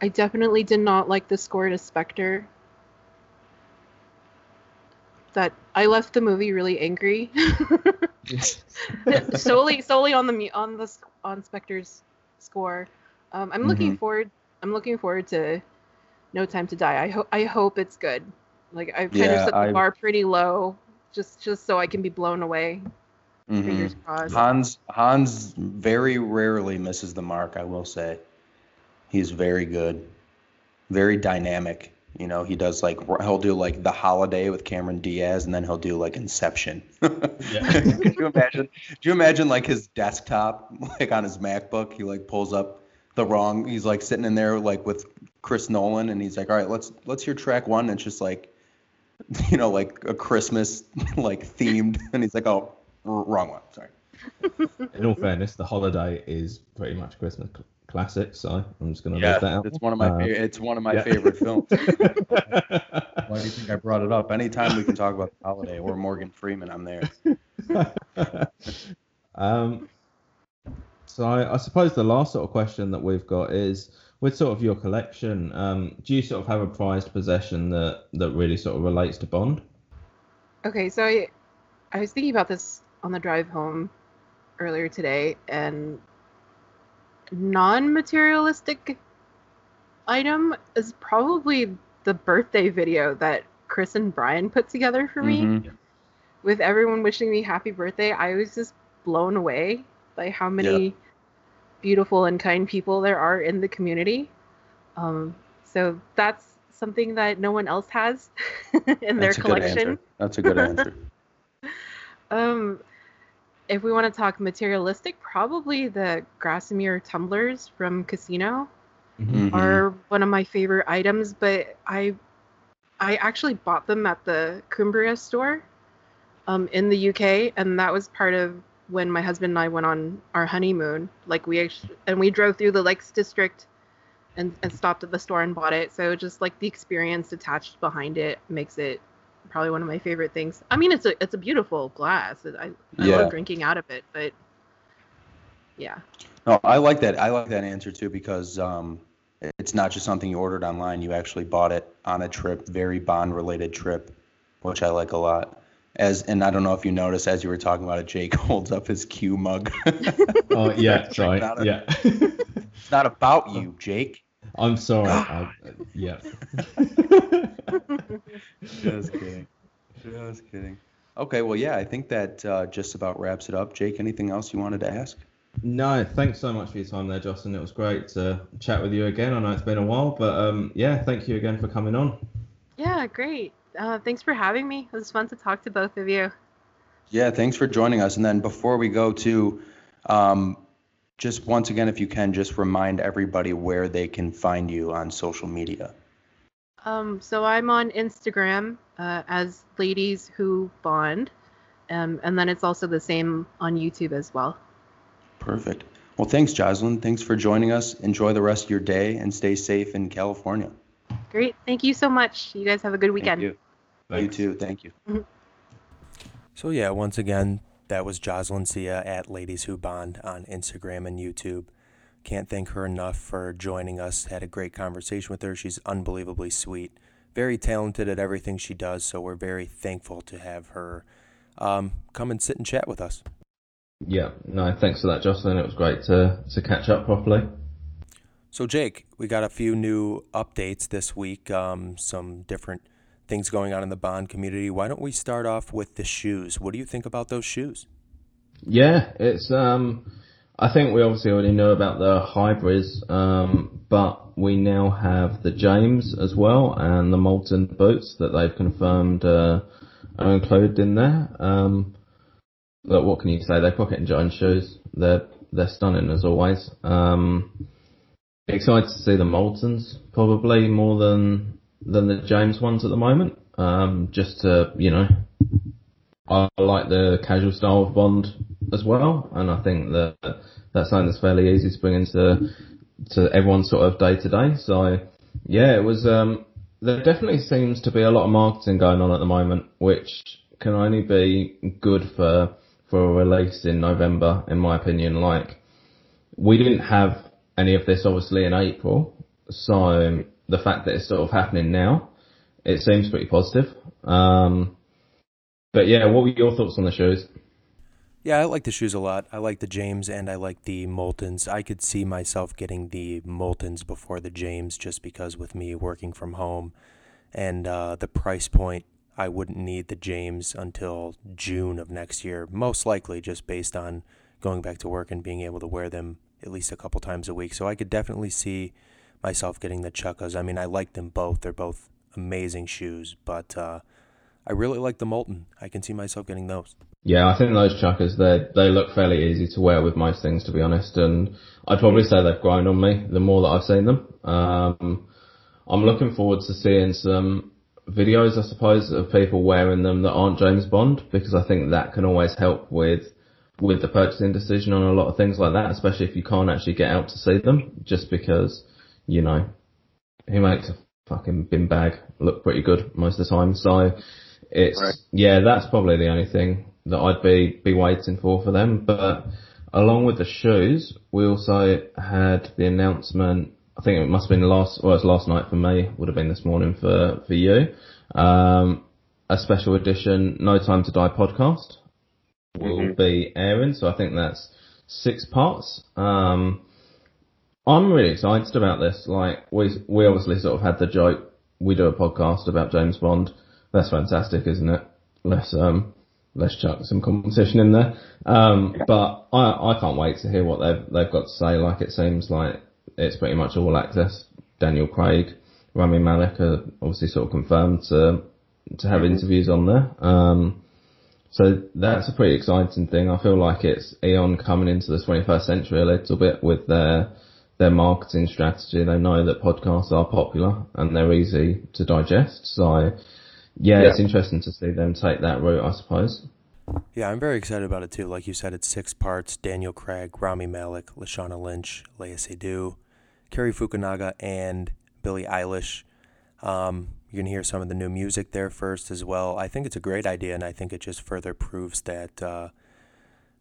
I definitely did not like the score to Spectre. That I left the movie really angry. solely solely on the on the on Spectre's score. Um, I'm looking forward. I'm looking forward to No Time to Die. I hope I hope it's good. Like I've kind Yeah, of set the I- bar pretty low, just just so I can be blown away. Mhm. Fingers crossed. Hans Hans very rarely misses the mark, I will say. He's very good. Very dynamic. You know, he does like he'll do like The Holiday with Cameron Diaz and then he'll do like Inception. Yeah. Could you imagine? Do you imagine like his desktop like on his MacBook, he like pulls up the wrong he's like sitting in there like with Chris Nolan and he's like, "All right, let's let's hear track 1." And it's just like you know, like a Christmas like themed, and he's like, "Oh, wrong one. Sorry." In all fairness, the holiday is pretty much Christmas cl- classic, so I'm just gonna Yeah, leave that out. it's one of my Uh, favorite. It's one of my yeah. favorite films. Why do you think I brought it up? Anytime we can talk about the holiday or Morgan Freeman, I'm there. um, so I, I suppose the last sort of question that we've got is, with sort of your collection, um, do you sort of have a prized possession that that really sort of relates to Bond? Okay, so I, I was thinking about this on the drive home earlier today, and non-materialistic item is probably the birthday video that Chris and Brian put together for me. Mhm. With everyone wishing me happy birthday, I was just blown away by how many beautiful and kind people there are in the community. Um, so that's something that no one else has in their That's good collection. That's a good answer. Um, if we want to talk materialistic, probably the Grasmere tumblers from Casino Mhm. are one of my favorite items. But I, I actually bought them at the Cumbria store, um, in the UK, and that was part of when my husband and I went on our honeymoon. Like we actually, and we drove through the Lakes District. And, and stopped at the store and bought it. So just like the experience attached behind it makes it probably one of my favorite things. I mean, it's a it's a beautiful glass. I, I Yeah. love drinking out of it, but yeah, No, I like that. I like that answer too because um, it's not just something you ordered online. You actually bought it on a trip, very Bond-related trip, which I like a lot. As and I don't know if you noticed as you were talking about it, Jake holds up his Q mug. Oh yeah, sorry, Not a- yeah. it's not about you, Jake. I'm sorry. I, yeah. Just kidding. Just kidding. Okay, well, yeah, I think that uh, just about wraps it up. Jake, anything else you wanted to ask? No, thanks so much for your time there, Justin. It was great to chat with you again. I know it's been a while, but um, yeah, thank you again for coming on. yeah, great. Uh, thanks for having me. It was fun to talk to both of you. Yeah, thanks for joining us. And then before we go to, um, just once again, if you can, just remind everybody where they can find you on social media. Um, so I'm on Instagram uh, as Ladies Who Bond, um, and then it's also the same on YouTube as well. Perfect. Well, thanks, Jocelyn. Thanks for joining us. Enjoy the rest of your day and stay safe in California. Great. Thank you so much. You guys have a good Thank weekend. you. You Thanks. too. Thank you. So yeah, once again, that was Jocelyn Sia at Ladies Who Bond on Instagram and YouTube. Can't thank her enough for joining us. Had a great conversation with her. She's unbelievably sweet, very talented at everything she does. So we're very thankful to have her um, come and sit and chat with us. Yeah, no, thanks for that, Jocelyn. It was great to to catch up properly. So Jake, we got a few new updates this week. Um, some different things going on in the Bond community. Why don't we start off with the shoes? What do you think about those shoes? Yeah, it's um I think we obviously already know about the hybrids, um, but we now have the James as well and the Molton boots that they've confirmed uh, are included in there. Um, look, what can you say? They're Crockett and Jones shoes. They're they're stunning as always. Um, excited to see the Moltons probably more than than the James ones at the moment. Um, just to you know I like the casual style of Bond as well, and I think that that's something that's fairly easy to bring into to everyone's sort of day to day. So yeah, it was. Um, there definitely seems to be a lot of marketing going on at the moment, which can only be good for for a release in November, in my opinion. Like we didn't have any of this obviously in April, so the fact that it's sort of happening now, it seems pretty positive. Um, but yeah, what were your thoughts on the shoes? Yeah, I like the shoes a lot. I like the James and I like the Moltons. I could see myself getting the Moltons before the James just because with me working from home and uh, the price point, I wouldn't need the James until June of next year, most likely just based on going back to work and being able to wear them at least a couple times a week. So I could definitely see myself getting the Chukkas. I mean, I like them both. They're both amazing shoes, but uh, I really like the Molton. I can see myself getting those. Yeah, I think those Chukkas they they look fairly easy to wear with most things, to be honest. And I'd probably say they've grown on me the more that I've seen them. Um, I'm looking forward to seeing some videos, I suppose, of people wearing them that aren't James Bond, because I think that can always help with with the purchasing decision on a lot of things like that, especially if you can't actually get out to see them, just because, you know, he makes a fucking bin bag look pretty good most of the time. So it's, right. yeah, that's probably the only thing that I'd be, be waiting for for them. But along with the shoes, we also had the announcement I think it must have been last, well, it was last night for me, would have been this morning for, for you. Um, a special edition No Time to Die podcast will mm-hmm. be airing. So I think that's six parts. Um, I'm really excited about this. Like we, we obviously sort of had the joke, we do a podcast about James Bond. That's fantastic, isn't it? Let's, um, let's chuck some competition in there. Um, but I, I can't wait to hear what they've, they've got to say. Like it seems like it's pretty much all access. Daniel Craig, Rami Malek are obviously sort of confirmed to to have mm-hmm. interviews on there. Um, so that's a pretty exciting thing. I feel like it's Eon coming into the 21st century a little bit with their their marketing strategy. They know that podcasts are popular and they're easy to digest. So yeah, yeah. it's interesting to see them take that route, I suppose. Yeah, I'm very excited about it too. Like you said, it's six parts. Daniel Craig, Rami Malek, Lashana Lynch, Léa Seydoux, Cary Fukunaga, and Billie Eilish. Um, you can hear some of the new music there first as well. I think it's a great idea, and I think it just further proves that uh,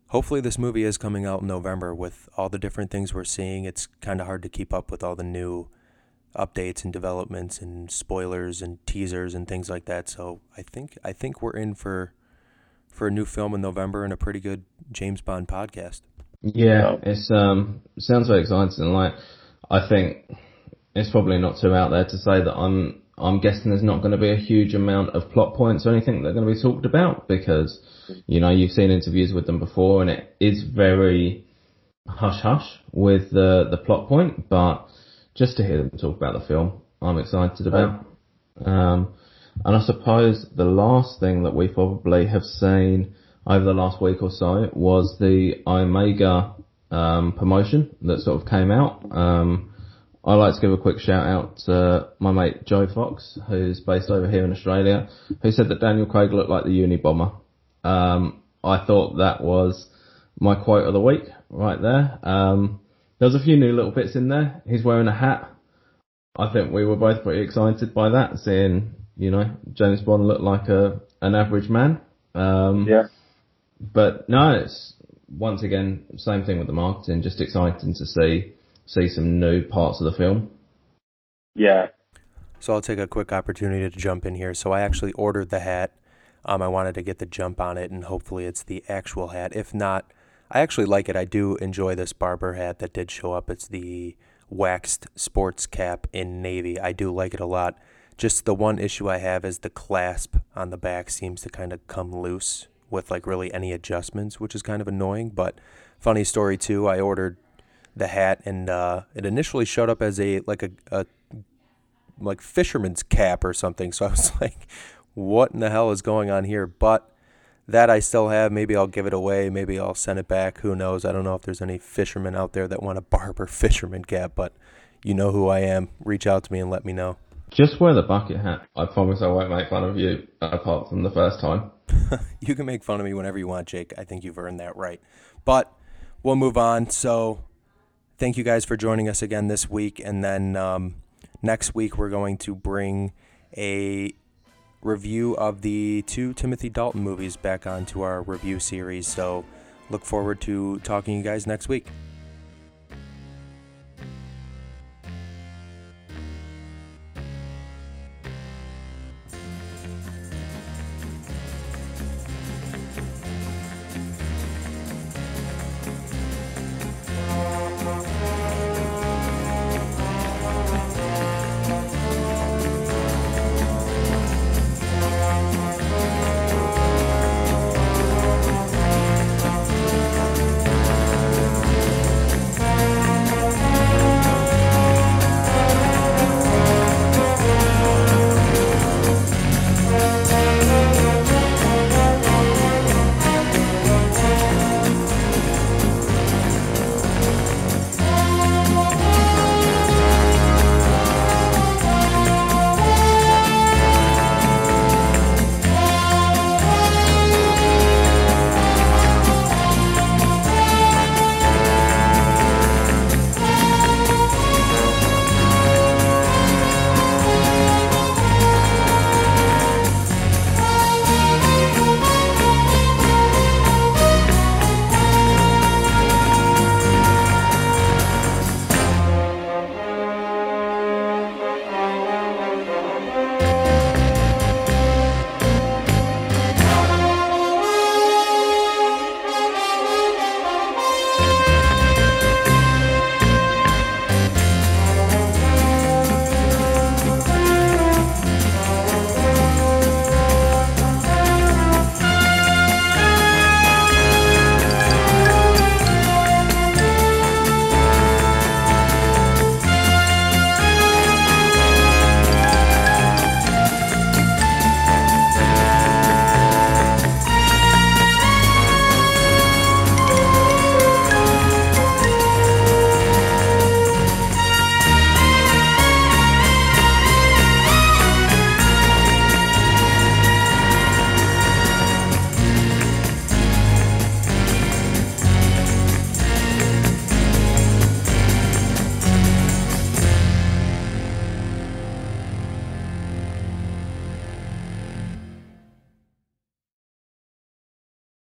hopefully this movie is coming out in November with all the different things we're seeing. It's kind of hard to keep up with all the new updates and developments and spoilers and teasers and things like that. So I think I think we're in for for a new film in November and a pretty good James Bond podcast. Yeah, it's um sounds very exciting. Like I think it's probably not too out there to say that I'm I'm guessing there's not going to be a huge amount of plot points or anything that are going to be talked about because you know you've seen interviews with them before and it is very hush hush with the the plot point, but just to hear them talk about the film, I'm excited about. Um, and I suppose the last thing that we probably have seen over the last week or so was the Omega um, promotion that sort of came out. Um, I'd like to give a quick shout out to my mate Joe Fox, who's based over here in Australia, who said that Daniel Craig looked like the Unabomber. Um, I thought that was my quote of the week right there. Um, there's a few new little bits in there. He's wearing a hat. I think we were both pretty excited by that, seeing, you know, James Bond look like a, an average man. Um, yeah. But no, it's, once again, same thing with the marketing. Just exciting to see see some new parts of the film. Yeah. So I'll take a quick opportunity to jump in here. So I actually ordered the hat. Um, I wanted to get the jump on it, and hopefully it's the actual hat. If not, I actually like it. I do enjoy this Barbour hat that did show up. It's the waxed sports cap in navy. I do like it a lot. Just the one issue I have is the clasp on the back seems to kind of come loose with like really any adjustments, which is kind of annoying. But funny story too, I ordered the hat and uh, it initially showed up as a like a, a like fisherman's cap or something. So I was like, what in the hell is going on here? But that I still have. Maybe I'll give it away. Maybe I'll send it back. Who knows? I don't know if there's any fishermen out there that want a Barbour fisherman cap, but you know who I am. Reach out to me and let me know. Just wear the bucket hat. I promise I won't make fun of you apart from the first time. you can make fun of me whenever you want, Jake. I think you've earned that right. But we'll move on. So, thank you guys for joining us again this week. And then um, next week, we're going to bring a review of the two Timothy Dalton movies back onto our review series. So, look forward to talking to you guys next week.